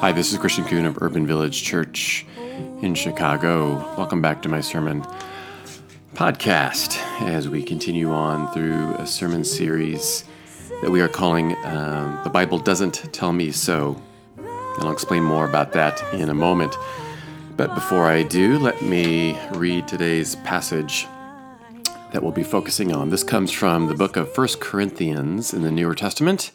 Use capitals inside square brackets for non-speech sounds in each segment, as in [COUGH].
Hi, this is Christian Coon of Urban Village Church in Chicago. Welcome back to my sermon podcast as we continue on through a sermon series that we are calling um, The Bible Doesn't Tell Me So. And I'll explain more about that in a moment. But before I do, let me read today's passage that we'll be focusing on. This comes from the book of First Corinthians in the Newer Testament.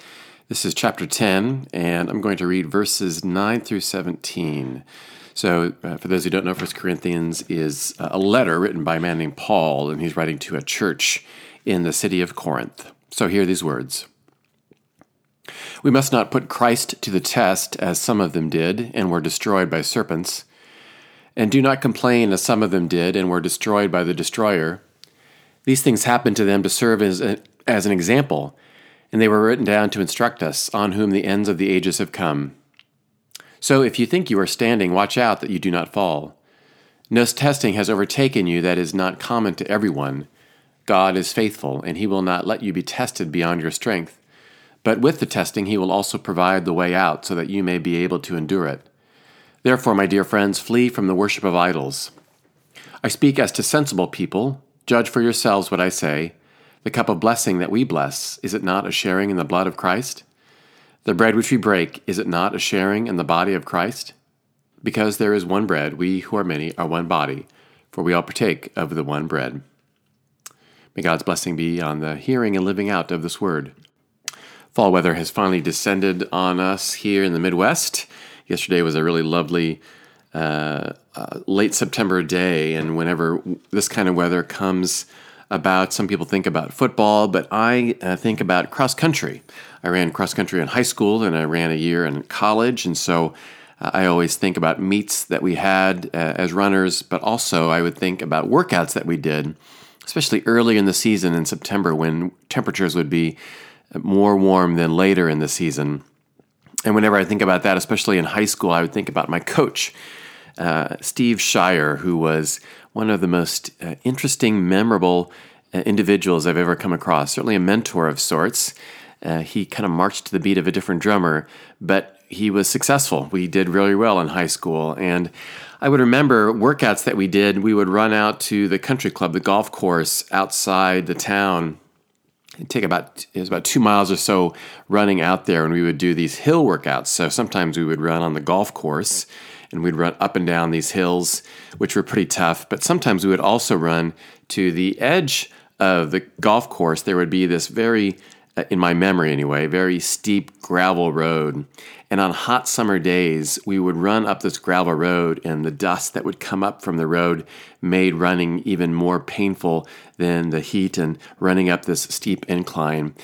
This is chapter 10, and I'm going to read verses 9 through 17. So, uh, for those who don't know, First Corinthians is a letter written by a man named Paul, and he's writing to a church in the city of Corinth. So, hear these words We must not put Christ to the test, as some of them did, and were destroyed by serpents. And do not complain, as some of them did, and were destroyed by the destroyer. These things happened to them to serve as, a, as an example and they were written down to instruct us, on whom the ends of the ages have come. So if you think you are standing, watch out that you do not fall. No testing has overtaken you that is not common to everyone. God is faithful, and he will not let you be tested beyond your strength. But with the testing, he will also provide the way out so that you may be able to endure it. Therefore, my dear friends, flee from the worship of idols. I speak as to sensible people. Judge for yourselves what I say. The cup of blessing that we bless, is it not a sharing in the blood of Christ? The bread which we break, is it not a sharing in the body of Christ? Because there is one bread, we who are many are one body, for we all partake of the one bread. May God's blessing be on the hearing and living out of this word. Fall weather has finally descended on us here in the Midwest. Yesterday was a really lovely uh, uh, late September day, and whenever this kind of weather comes, about, some people think about football, but I uh, think about cross country. I ran cross country in high school and I ran a year in college, and so uh, I always think about meets that we had uh, as runners, but also I would think about workouts that we did, especially early in the season in September when temperatures would be more warm than later in the season. And whenever I think about that, especially in high school, I would think about my coach, uh, Steve Shire, who was one of the most uh, interesting, memorable uh, individuals I've ever come across. Certainly a mentor of sorts. Uh, he kind of marched to the beat of a different drummer, but he was successful. We did really well in high school. And I would remember workouts that we did. We would run out to the country club, the golf course outside the town. It'd take about it was about two miles or so running out there, and we would do these hill workouts. So sometimes we would run on the golf course, and we'd run up and down these hills, which were pretty tough. But sometimes we would also run to the edge of the golf course. There would be this very, uh, in my memory anyway, very steep gravel road. And on hot summer days, we would run up this gravel road, and the dust that would come up from the road made running even more painful than the heat and running up this steep incline.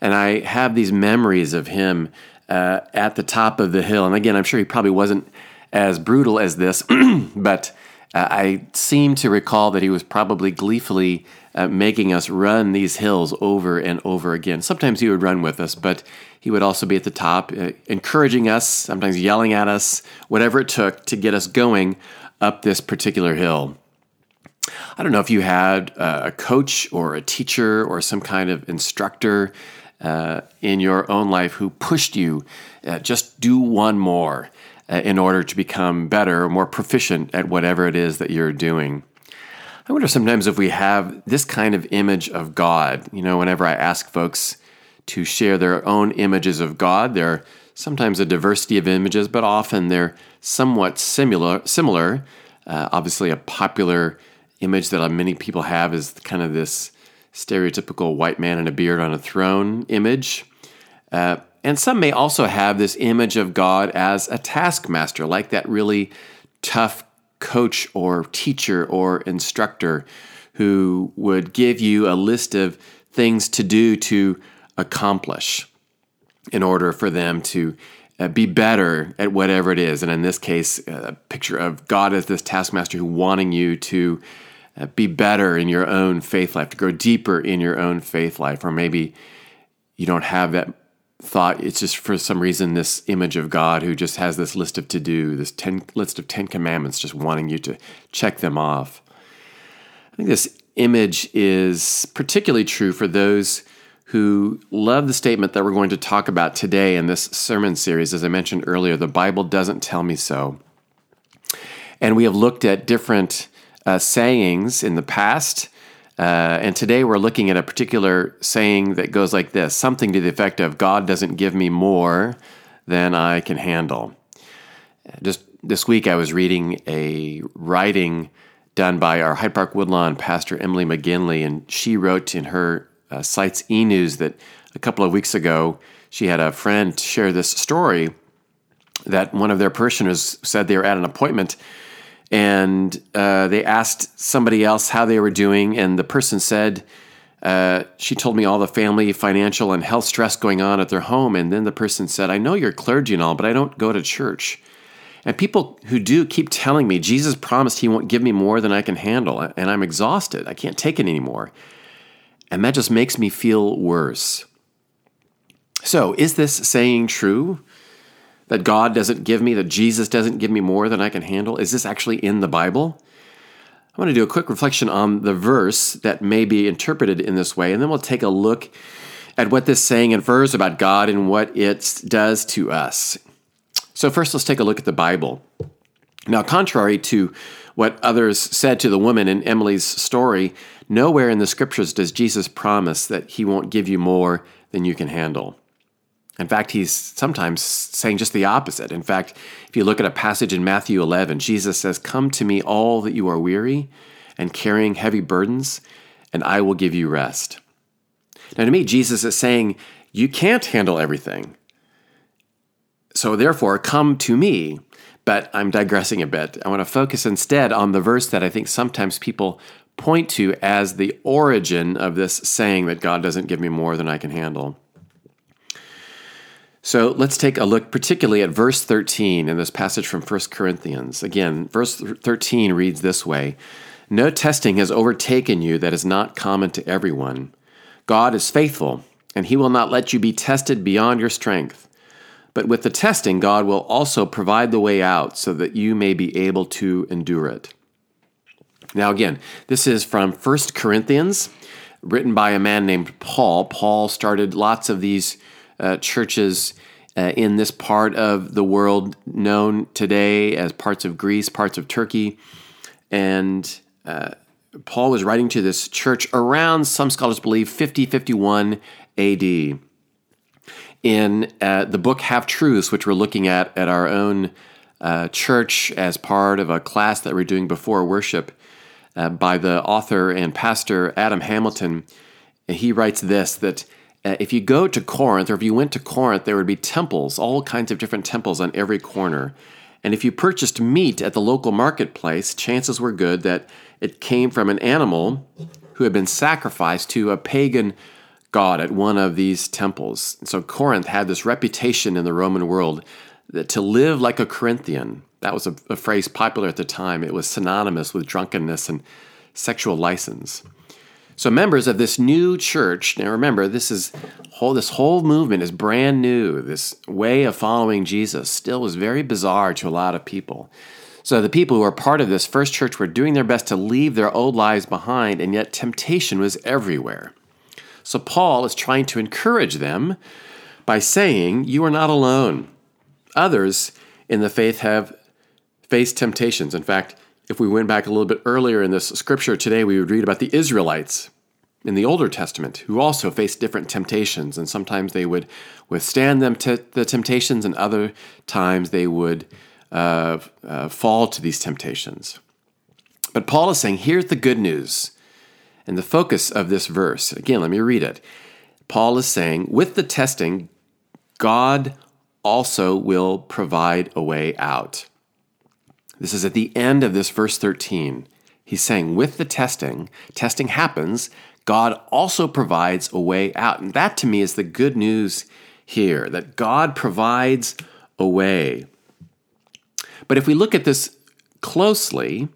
And I have these memories of him uh, at the top of the hill. And again, I'm sure he probably wasn't as brutal as this, [CLEARS THROAT] but uh, I seem to recall that he was probably gleefully uh, making us run these hills over and over again. Sometimes he would run with us, but he would also be at the top, uh, encouraging us, sometimes yelling at us, whatever it took to get us going up this particular hill. I don't know if you had uh, a coach or a teacher or some kind of instructor uh, in your own life who pushed you, uh, just do one more. Uh, in order to become better or more proficient at whatever it is that you're doing. I wonder sometimes if we have this kind of image of God. You know, whenever I ask folks to share their own images of God, there are sometimes a diversity of images, but often they're somewhat similar. Similar, uh, obviously, a popular image that many people have is kind of this stereotypical white man in a beard on a throne image. Uh, and some may also have this image of God as a taskmaster, like that really tough coach or teacher or instructor who would give you a list of things to do to accomplish in order for them to uh, be better at whatever it is. And in this case, a picture of God as this taskmaster who wanting you to uh, be better in your own faith life, to grow deeper in your own faith life, or maybe you don't have that thought it's just for some reason this image of God who just has this list of to do, this ten, list of 10 commandments, just wanting you to check them off. I think this image is particularly true for those who love the statement that we're going to talk about today in this sermon series. As I mentioned earlier, the Bible doesn't tell me so. And we have looked at different uh, sayings in the past. Uh, and today we're looking at a particular saying that goes like this something to the effect of God doesn't give me more than I can handle. Just this week, I was reading a writing done by our Hyde Park Woodlawn pastor Emily McGinley, and she wrote in her uh, site's e news that a couple of weeks ago she had a friend share this story that one of their parishioners said they were at an appointment and uh, they asked somebody else how they were doing, and the person said, uh, she told me all the family, financial, and health stress going on at their home. And then the person said, I know you're clergy and all, but I don't go to church. And people who do keep telling me, Jesus promised he won't give me more than I can handle, and I'm exhausted. I can't take it anymore. And that just makes me feel worse. So, is this saying true? That God doesn't give me, that Jesus doesn't give me more than I can handle? Is this actually in the Bible? I want to do a quick reflection on the verse that may be interpreted in this way, and then we'll take a look at what this saying infers about God and what it does to us. So, first, let's take a look at the Bible. Now, contrary to what others said to the woman in Emily's story, nowhere in the scriptures does Jesus promise that he won't give you more than you can handle. In fact, he's sometimes saying just the opposite. In fact, if you look at a passage in Matthew 11, Jesus says, Come to me, all that you are weary and carrying heavy burdens, and I will give you rest. Now, to me, Jesus is saying, You can't handle everything. So, therefore, come to me. But I'm digressing a bit. I want to focus instead on the verse that I think sometimes people point to as the origin of this saying that God doesn't give me more than I can handle. So let's take a look particularly at verse 13 in this passage from 1 Corinthians. Again, verse 13 reads this way No testing has overtaken you that is not common to everyone. God is faithful, and he will not let you be tested beyond your strength. But with the testing, God will also provide the way out so that you may be able to endure it. Now, again, this is from 1 Corinthians, written by a man named Paul. Paul started lots of these uh, churches uh, in this part of the world known today as parts of Greece, parts of Turkey. And uh, Paul was writing to this church around, some scholars believe, 50 51 AD. In uh, the book Half Truths, which we're looking at at our own uh, church as part of a class that we're doing before worship uh, by the author and pastor Adam Hamilton, he writes this that Uh, if you go to Corinth, or if you went to Corinth, there would be temples, all kinds of different temples on every corner. And if you purchased meat at the local marketplace, chances were good that it came from an animal who had been sacrificed to a pagan god at one of these temples. So Corinth had this reputation in the Roman world that to live like a Corinthian, that was a, a phrase popular at the time. It was synonymous with drunkenness and sexual license. So members of this new church, now remember this is whole this whole movement is brand new. This way of following Jesus still was very bizarre to a lot of people. So the people who were part of this first church were doing their best to leave their old lives behind, and yet temptation was everywhere. So Paul is trying to encourage them by saying, You are not alone. Others in the faith have faced temptations. In fact, if we went back a little bit earlier in this scripture today, we would read about the Israelites in the Older Testament who also faced different temptations, and sometimes they would withstand them t- the temptations, and other times they would uh, uh, fall to these temptations. But Paul is saying, here's the good news. And the focus of this verse, again, let me read it. Paul is saying, with the testing, God also will provide a way out. This is at the end of this verse 13. He's saying, with the testing, testing happens, God also provides a way out. And that to me is the good news here that God provides a way. But if we look at this closely,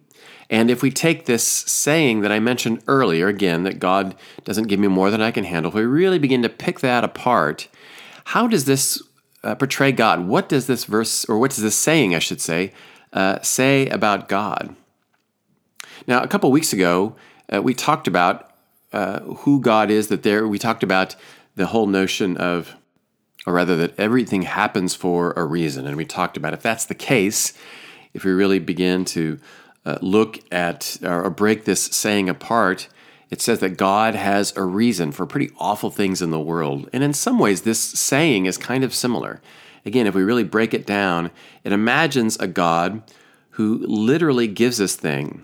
and if we take this saying that I mentioned earlier, again, that God doesn't give me more than I can handle, if we really begin to pick that apart, how does this uh, portray God? What does this verse, or what does this saying, I should say, uh, say about God. Now, a couple weeks ago, uh, we talked about uh, who God is. That there, we talked about the whole notion of, or rather, that everything happens for a reason. And we talked about if that's the case, if we really begin to uh, look at or break this saying apart, it says that God has a reason for pretty awful things in the world. And in some ways, this saying is kind of similar. Again, if we really break it down, it imagines a God who literally gives us things,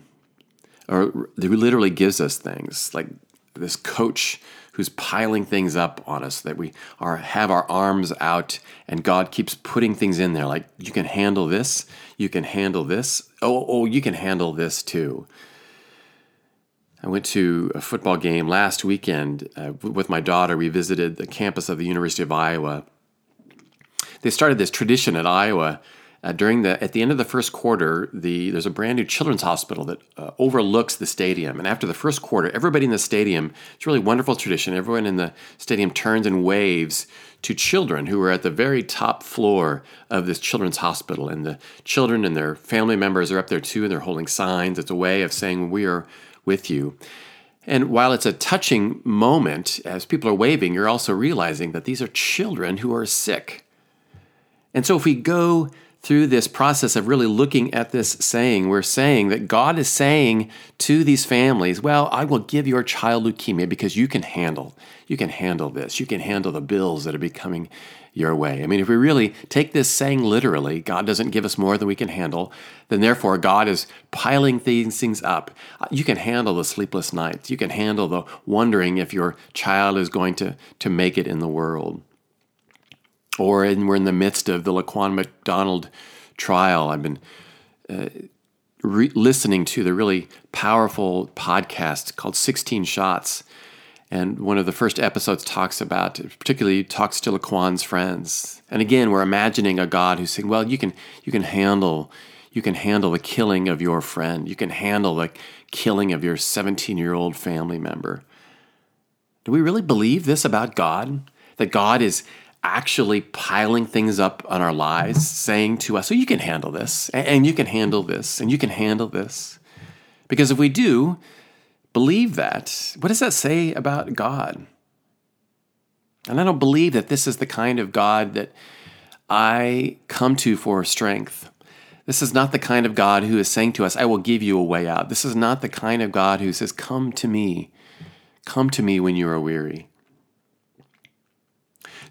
or who literally gives us things, like this coach who's piling things up on us that we are have our arms out and God keeps putting things in there like you can handle this, you can handle this. Oh, oh, you can handle this too. I went to a football game last weekend uh, with my daughter. We visited the campus of the University of Iowa. They started this tradition at Iowa uh, during the at the end of the first quarter. The there's a brand new children's hospital that uh, overlooks the stadium, and after the first quarter, everybody in the stadium. It's a really wonderful tradition. Everyone in the stadium turns and waves to children who are at the very top floor of this children's hospital, and the children and their family members are up there too, and they're holding signs. It's a way of saying we are with you. And while it's a touching moment, as people are waving, you're also realizing that these are children who are sick. And so if we go through this process of really looking at this saying, we're saying that God is saying to these families, well, I will give your child leukemia because you can handle, you can handle this. You can handle the bills that are becoming your way. I mean, if we really take this saying literally, God doesn't give us more than we can handle, then therefore God is piling these things up. You can handle the sleepless nights. You can handle the wondering if your child is going to, to make it in the world. Or we're in the midst of the Laquan McDonald trial. I've been uh, re- listening to the really powerful podcast called 16 Shots and one of the first episodes talks about, particularly talks to Laquan's friends. And again, we're imagining a God who's saying, "Well, you can you can handle you can handle the killing of your friend. You can handle the killing of your 17-year-old family member." Do we really believe this about God? That God is actually piling things up on our lives, saying to us, "So oh, you can handle this, and you can handle this, and you can handle this." Because if we do, believe that, what does that say about God? And I don't believe that this is the kind of God that I come to for strength. This is not the kind of God who is saying to us, I will give you a way out. This is not the kind of God who says, Come to me. Come to me when you are weary.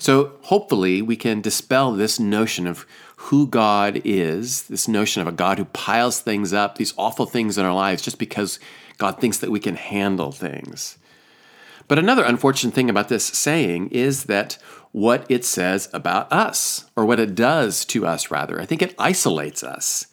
So hopefully we can dispel this notion of who God is, this notion of a God who piles things up, these awful things in our lives, just because God thinks that we can handle things. But another unfortunate thing about this saying is that what it says about us, or what it does to us, rather, I think it isolates us.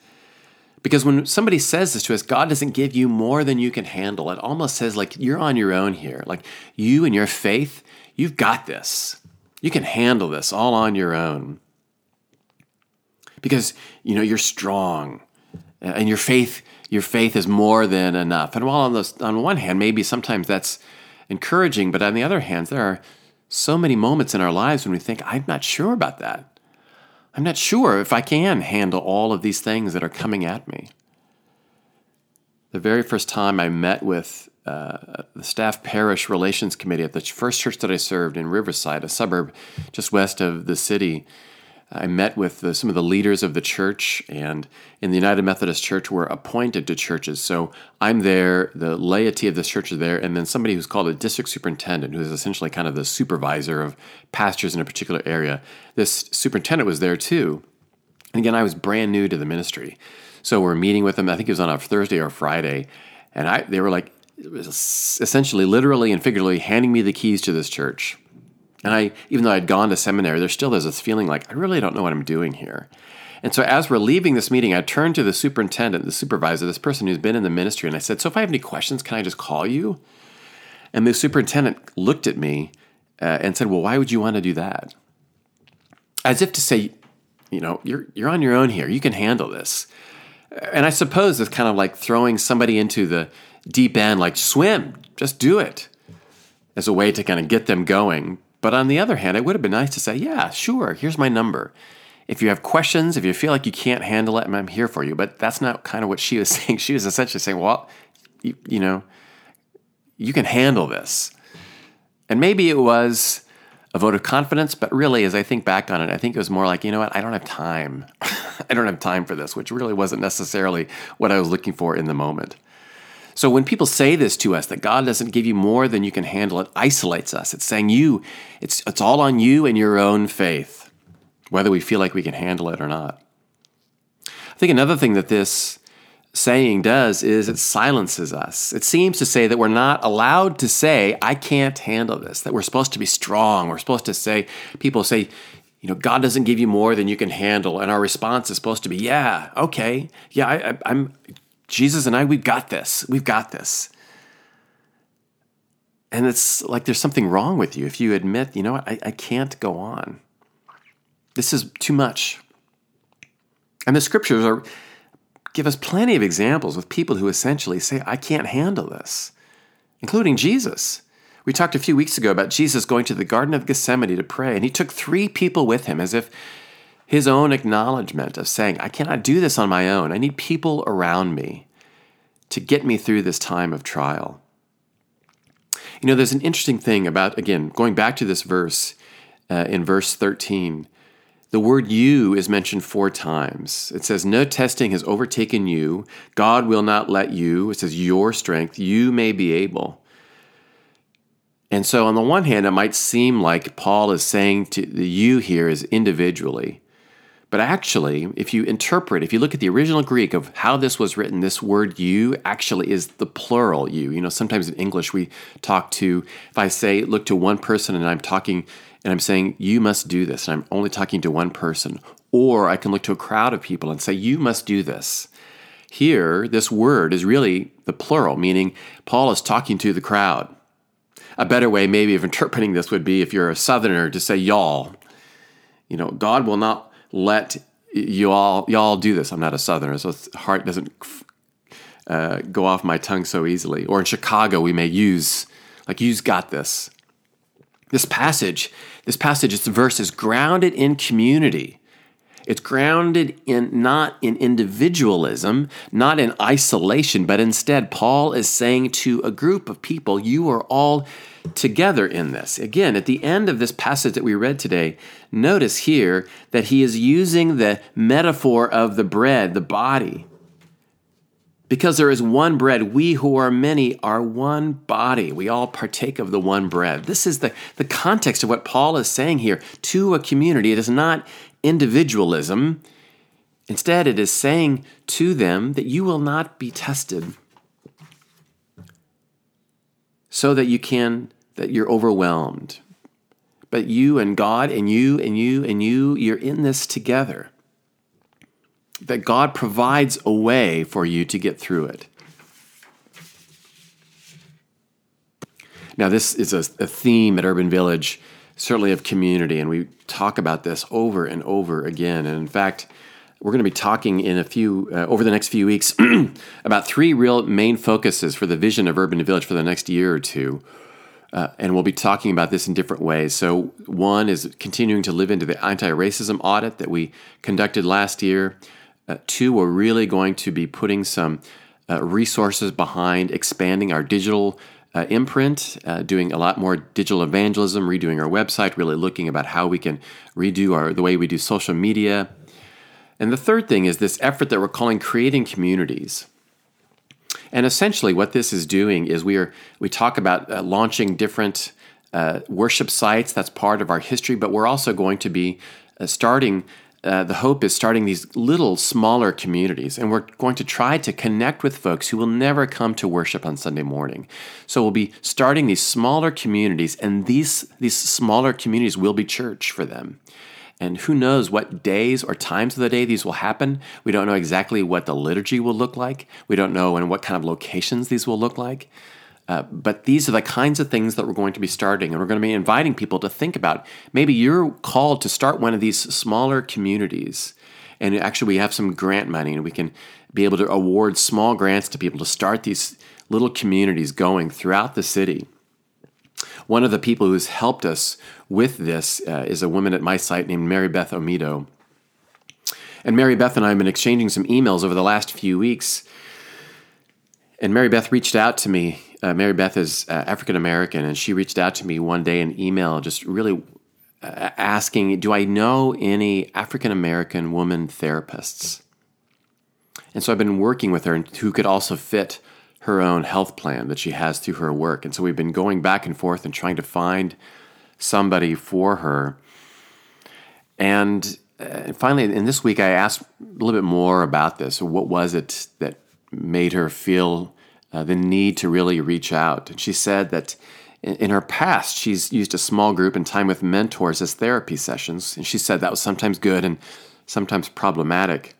Because when somebody says this to us, God doesn't give you more than you can handle. It almost says, like, you're on your own here. Like, you and your faith, you've got this. You can handle this all on your own. Because, you know, you're strong uh, and your faith your faith is more than enough. And while on the on one hand, maybe sometimes that's encouraging, but on the other hand, there are so many moments in our lives when we think, I'm not sure about that. I'm not sure if I can handle all of these things that are coming at me. The very first time I met with uh, the staff parish relations committee at the first church that I served in Riverside, a suburb just west of the city, I met with the, some of the leaders of the church, and in the United Methodist Church, we're appointed to churches. So I'm there, the laity of this church is there, and then somebody who's called a district superintendent, who is essentially kind of the supervisor of pastors in a particular area. This superintendent was there too. And again, I was brand new to the ministry. So we're meeting with them, I think it was on a Thursday or Friday, and I they were like, essentially, literally and figuratively handing me the keys to this church and I, even though I'd gone to seminary, there still is this feeling like I really don't know what I'm doing here. And so as we're leaving this meeting, I turned to the superintendent, the supervisor, this person who's been in the ministry, and I said, So if I have any questions, can I just call you? And the superintendent looked at me uh, and said, Well, why would you want to do that? As if to say, you know, you're, you're on your own here. You can handle this. And I suppose it's kind of like throwing somebody into the deep end, like swim, just do it, as a way to kind of get them going. But on the other hand, it would have been nice to say, yeah, sure, here's my number. If you have questions, if you feel like you can't handle it, I'm here for you. But that's not kind of what she was [LAUGHS] saying. She was essentially saying, well, you, you know, you can handle this. And maybe it was a vote of confidence, but really, as I think back on it, I think it was more like, you know what, I don't have time. [LAUGHS] I don't have time for this, which really wasn't necessarily what I was looking for in the moment. So when people say this to us, that God doesn't give you more than you can handle, it isolates us. It's saying you, it's, it's all on you and your own faith, whether we feel like we can handle it or not. I think another thing that this saying does is it silences us. It seems to say that we're not allowed to say, I can't handle this, that we're supposed to be strong. We're supposed to say, people say, you know, God doesn't give you more than you can handle. And our response is supposed to be, yeah, okay, yeah, I, am Jesus and I, we've got this. We've got this. And it's like there's something wrong with you if you admit, you know what, I, I can't go on. This is too much. And the scriptures are give us plenty of examples with people who essentially say, I can't handle this, including Jesus. We talked a few weeks ago about Jesus going to the Garden of Gethsemane to pray, and he took three people with him as if his own acknowledgement of saying, I cannot do this on my own. I need people around me to get me through this time of trial. You know, there's an interesting thing about, again, going back to this verse uh, in verse 13. The word you is mentioned four times. It says, No testing has overtaken you. God will not let you. It says, Your strength, you may be able. And so, on the one hand, it might seem like Paul is saying to the you here is individually. But actually, if you interpret, if you look at the original Greek of how this was written, this word you actually is the plural you. You know, sometimes in English we talk to, if I say, look to one person and I'm talking and I'm saying, you must do this, and I'm only talking to one person. Or I can look to a crowd of people and say, you must do this. Here, this word is really the plural, meaning Paul is talking to the crowd. A better way, maybe, of [LAUGHS] interpreting this would be if you're a southerner to say, y'all. You know, God will not let you all y'all do this. I'm not a southerner, so heart doesn't uh, go off my tongue so easily. Or in Chicago, we may use like you's got this. This passage, this passage, this verse is grounded in community. It's grounded in not in individualism, not in isolation, but instead, Paul is saying to a group of people, You are all together in this. Again, at the end of this passage that we read today, notice here that he is using the metaphor of the bread, the body. Because there is one bread, we who are many are one body. We all partake of the one bread. This is the, the context of what Paul is saying here to a community. It is not individualism. Instead, it is saying to them that you will not be tested so that you can, that you're overwhelmed. But you and God and you and you and you, you're in this together that God provides a way for you to get through it. Now, this is a, a, theme at Urban Village, certainly of community, and we talk about this over and over again. And in fact, we're going to be talking in a few uh, over the next few weeks [CLEARS THROAT] about three real main focuses for the vision of Urban Village for the next year or two. Uh, and we'll be talking about this in different ways. So, one is continuing to live into the anti racism audit that we conducted last year. Uh, two, we're really going to be putting some uh, resources behind expanding our digital uh, imprint, uh, doing a lot more digital evangelism, redoing our website, really looking about how we can redo our the way we do social media. And the third thing is this effort that we're calling creating communities. And essentially, what this is doing is we are we talk about uh, launching different uh, worship sites. That's part of our history, but we're also going to be starting uh, the hope is starting these little smaller communities, and we're going to try to connect with folks who will never come to worship on Sunday morning. So we'll be starting these smaller communities, and these these smaller communities will be church for them. And who knows what days or times of the day these will happen? We don't know exactly what the liturgy will look like. We don't know in what kind of locations these will look like. Uh, but these are the kinds of things that we're going to be starting, and we're going to be inviting people to think about. Maybe you're called to start one of these smaller communities, and actually, we have some grant money, and we can be able to award small grants to people to start these little communities going throughout the city. One of the people who's helped us with this uh, is a woman at my site named Mary Beth Omido. And Mary Beth and I have been exchanging some emails over the last few weeks. And Mary Beth reached out to me uh, Mary Beth is uh, African American, and she reached out to me one day in email, just really uh, asking, Do I know any African American woman therapists? And so I've been working with her who could also fit her own health plan that she has through her work. And so we've been going back and forth and trying to find somebody for her. And uh, finally, in this week, I asked a little bit more about this. What was it that made her feel uh, the need to really reach out? And she said that in, in her past, she's used a small group and time with mentors as therapy sessions. And she said that was sometimes good and sometimes problematic.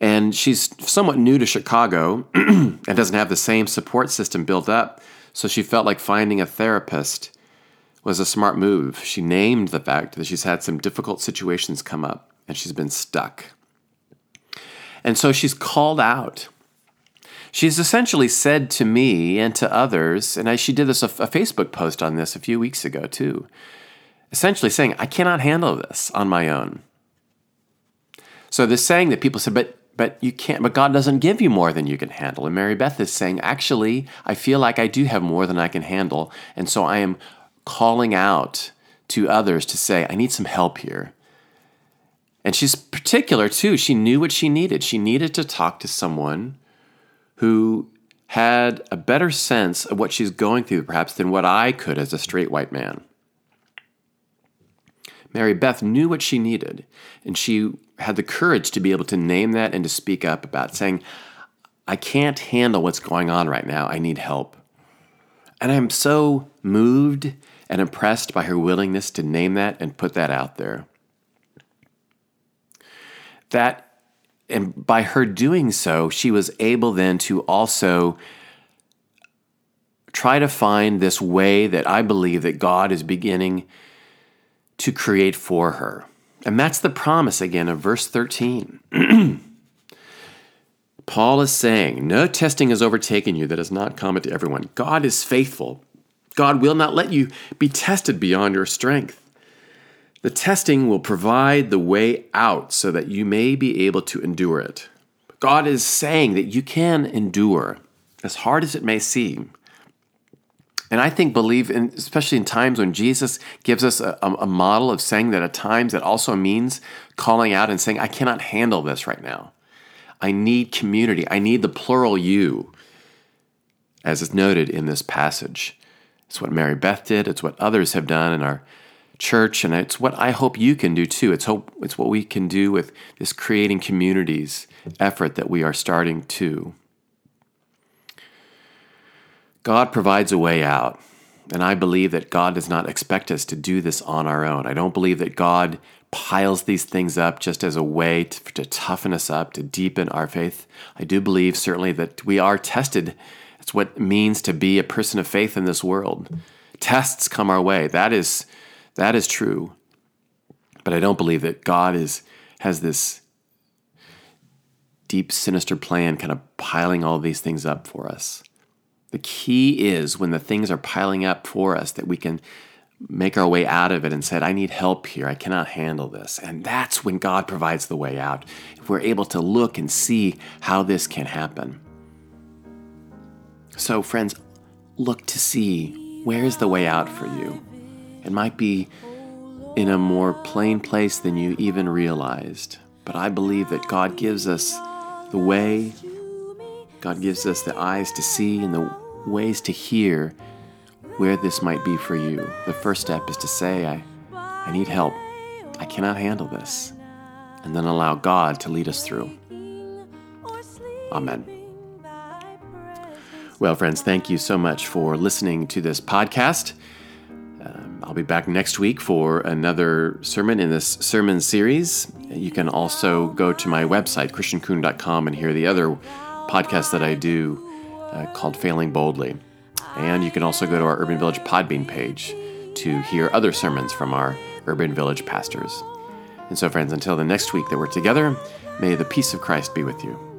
And she's somewhat new to Chicago [CLEARS THROAT] and doesn't have the same support system built up. So she felt like finding a therapist was a smart move. She named the fact that she's had some difficult situations come up and she's been stuck. And so she's called out. She's essentially said to me and to others, and I, she did this a, a Facebook post on this a few weeks ago too, essentially saying, I cannot handle this on my own. So this saying that people said, but but you can't but god doesn't give you more than you can handle. And mary beth is saying actually i feel like i do have more than i can handle and so i am calling out to others to say i need some help here and she's particular too. She knew what she needed. She needed to talk to someone who had a better sense of what she's going through perhaps than what i could as a straight white man Mary Beth knew what she needed, and she had the courage to be able to name that and to speak up about saying, I can't handle what's going on right now. I need help. And I'm so moved and impressed by her willingness to name that and put that out there. That, and by her doing so, she was able then to also try to find this way that I believe that God is beginning to create for her. And that's the promise again of verse 13. [CLEARS THROAT] Paul is saying, No testing has overtaken you that is not common to everyone. God is faithful. God will not let you be tested beyond your strength. The testing will provide the way out so that you may be able to endure it. God is saying that you can endure, as hard as it may seem. And I think believe in, especially in times when Jesus gives us a, a, model of saying that at times that also means calling out and saying, I cannot handle this right now. I need community. I need the plural you, as is noted in this passage. It's what Mary Beth did. It's what others have done in our church, and it's what I hope you can do too. It's hope it's what we can do with this creating communities effort that we are starting to. God provides a way out. And I believe that God does not expect us to do this on our own. I don't believe that God piles these things up just as a way to, to, toughen us up, to deepen our faith. I do believe certainly that we are tested. It's what it means to be a person of faith in this world. Tests come our way. That is that is true. But I don't believe that God is has this deep sinister plan kind of piling all these things up for us. The key is when the things are piling up for us that we can make our way out of it and said, I need help here. I cannot handle this. And that's when God provides the way out. If we're able to look and see how this can happen. So, friends, look to see where is the way out for you. It might be in a more plain place than you even realized. But I believe that God gives us the way God gives us the eyes to see and the ways to hear where this might be for you. The first step is to say, I, I need help. I cannot handle this. And then allow God to lead us through. Amen. Well, friends, thank you so much for listening to this podcast. I'll be back next week for another sermon in this sermon series. You can also go to my website, christiancoon.com, and hear the other podcast that I do uh, called Failing Boldly. And you can also go to our Urban Village Podbean page to hear other sermons from our Urban Village pastors. And so, friends, until the next week that we're together, may the peace of Christ be with you.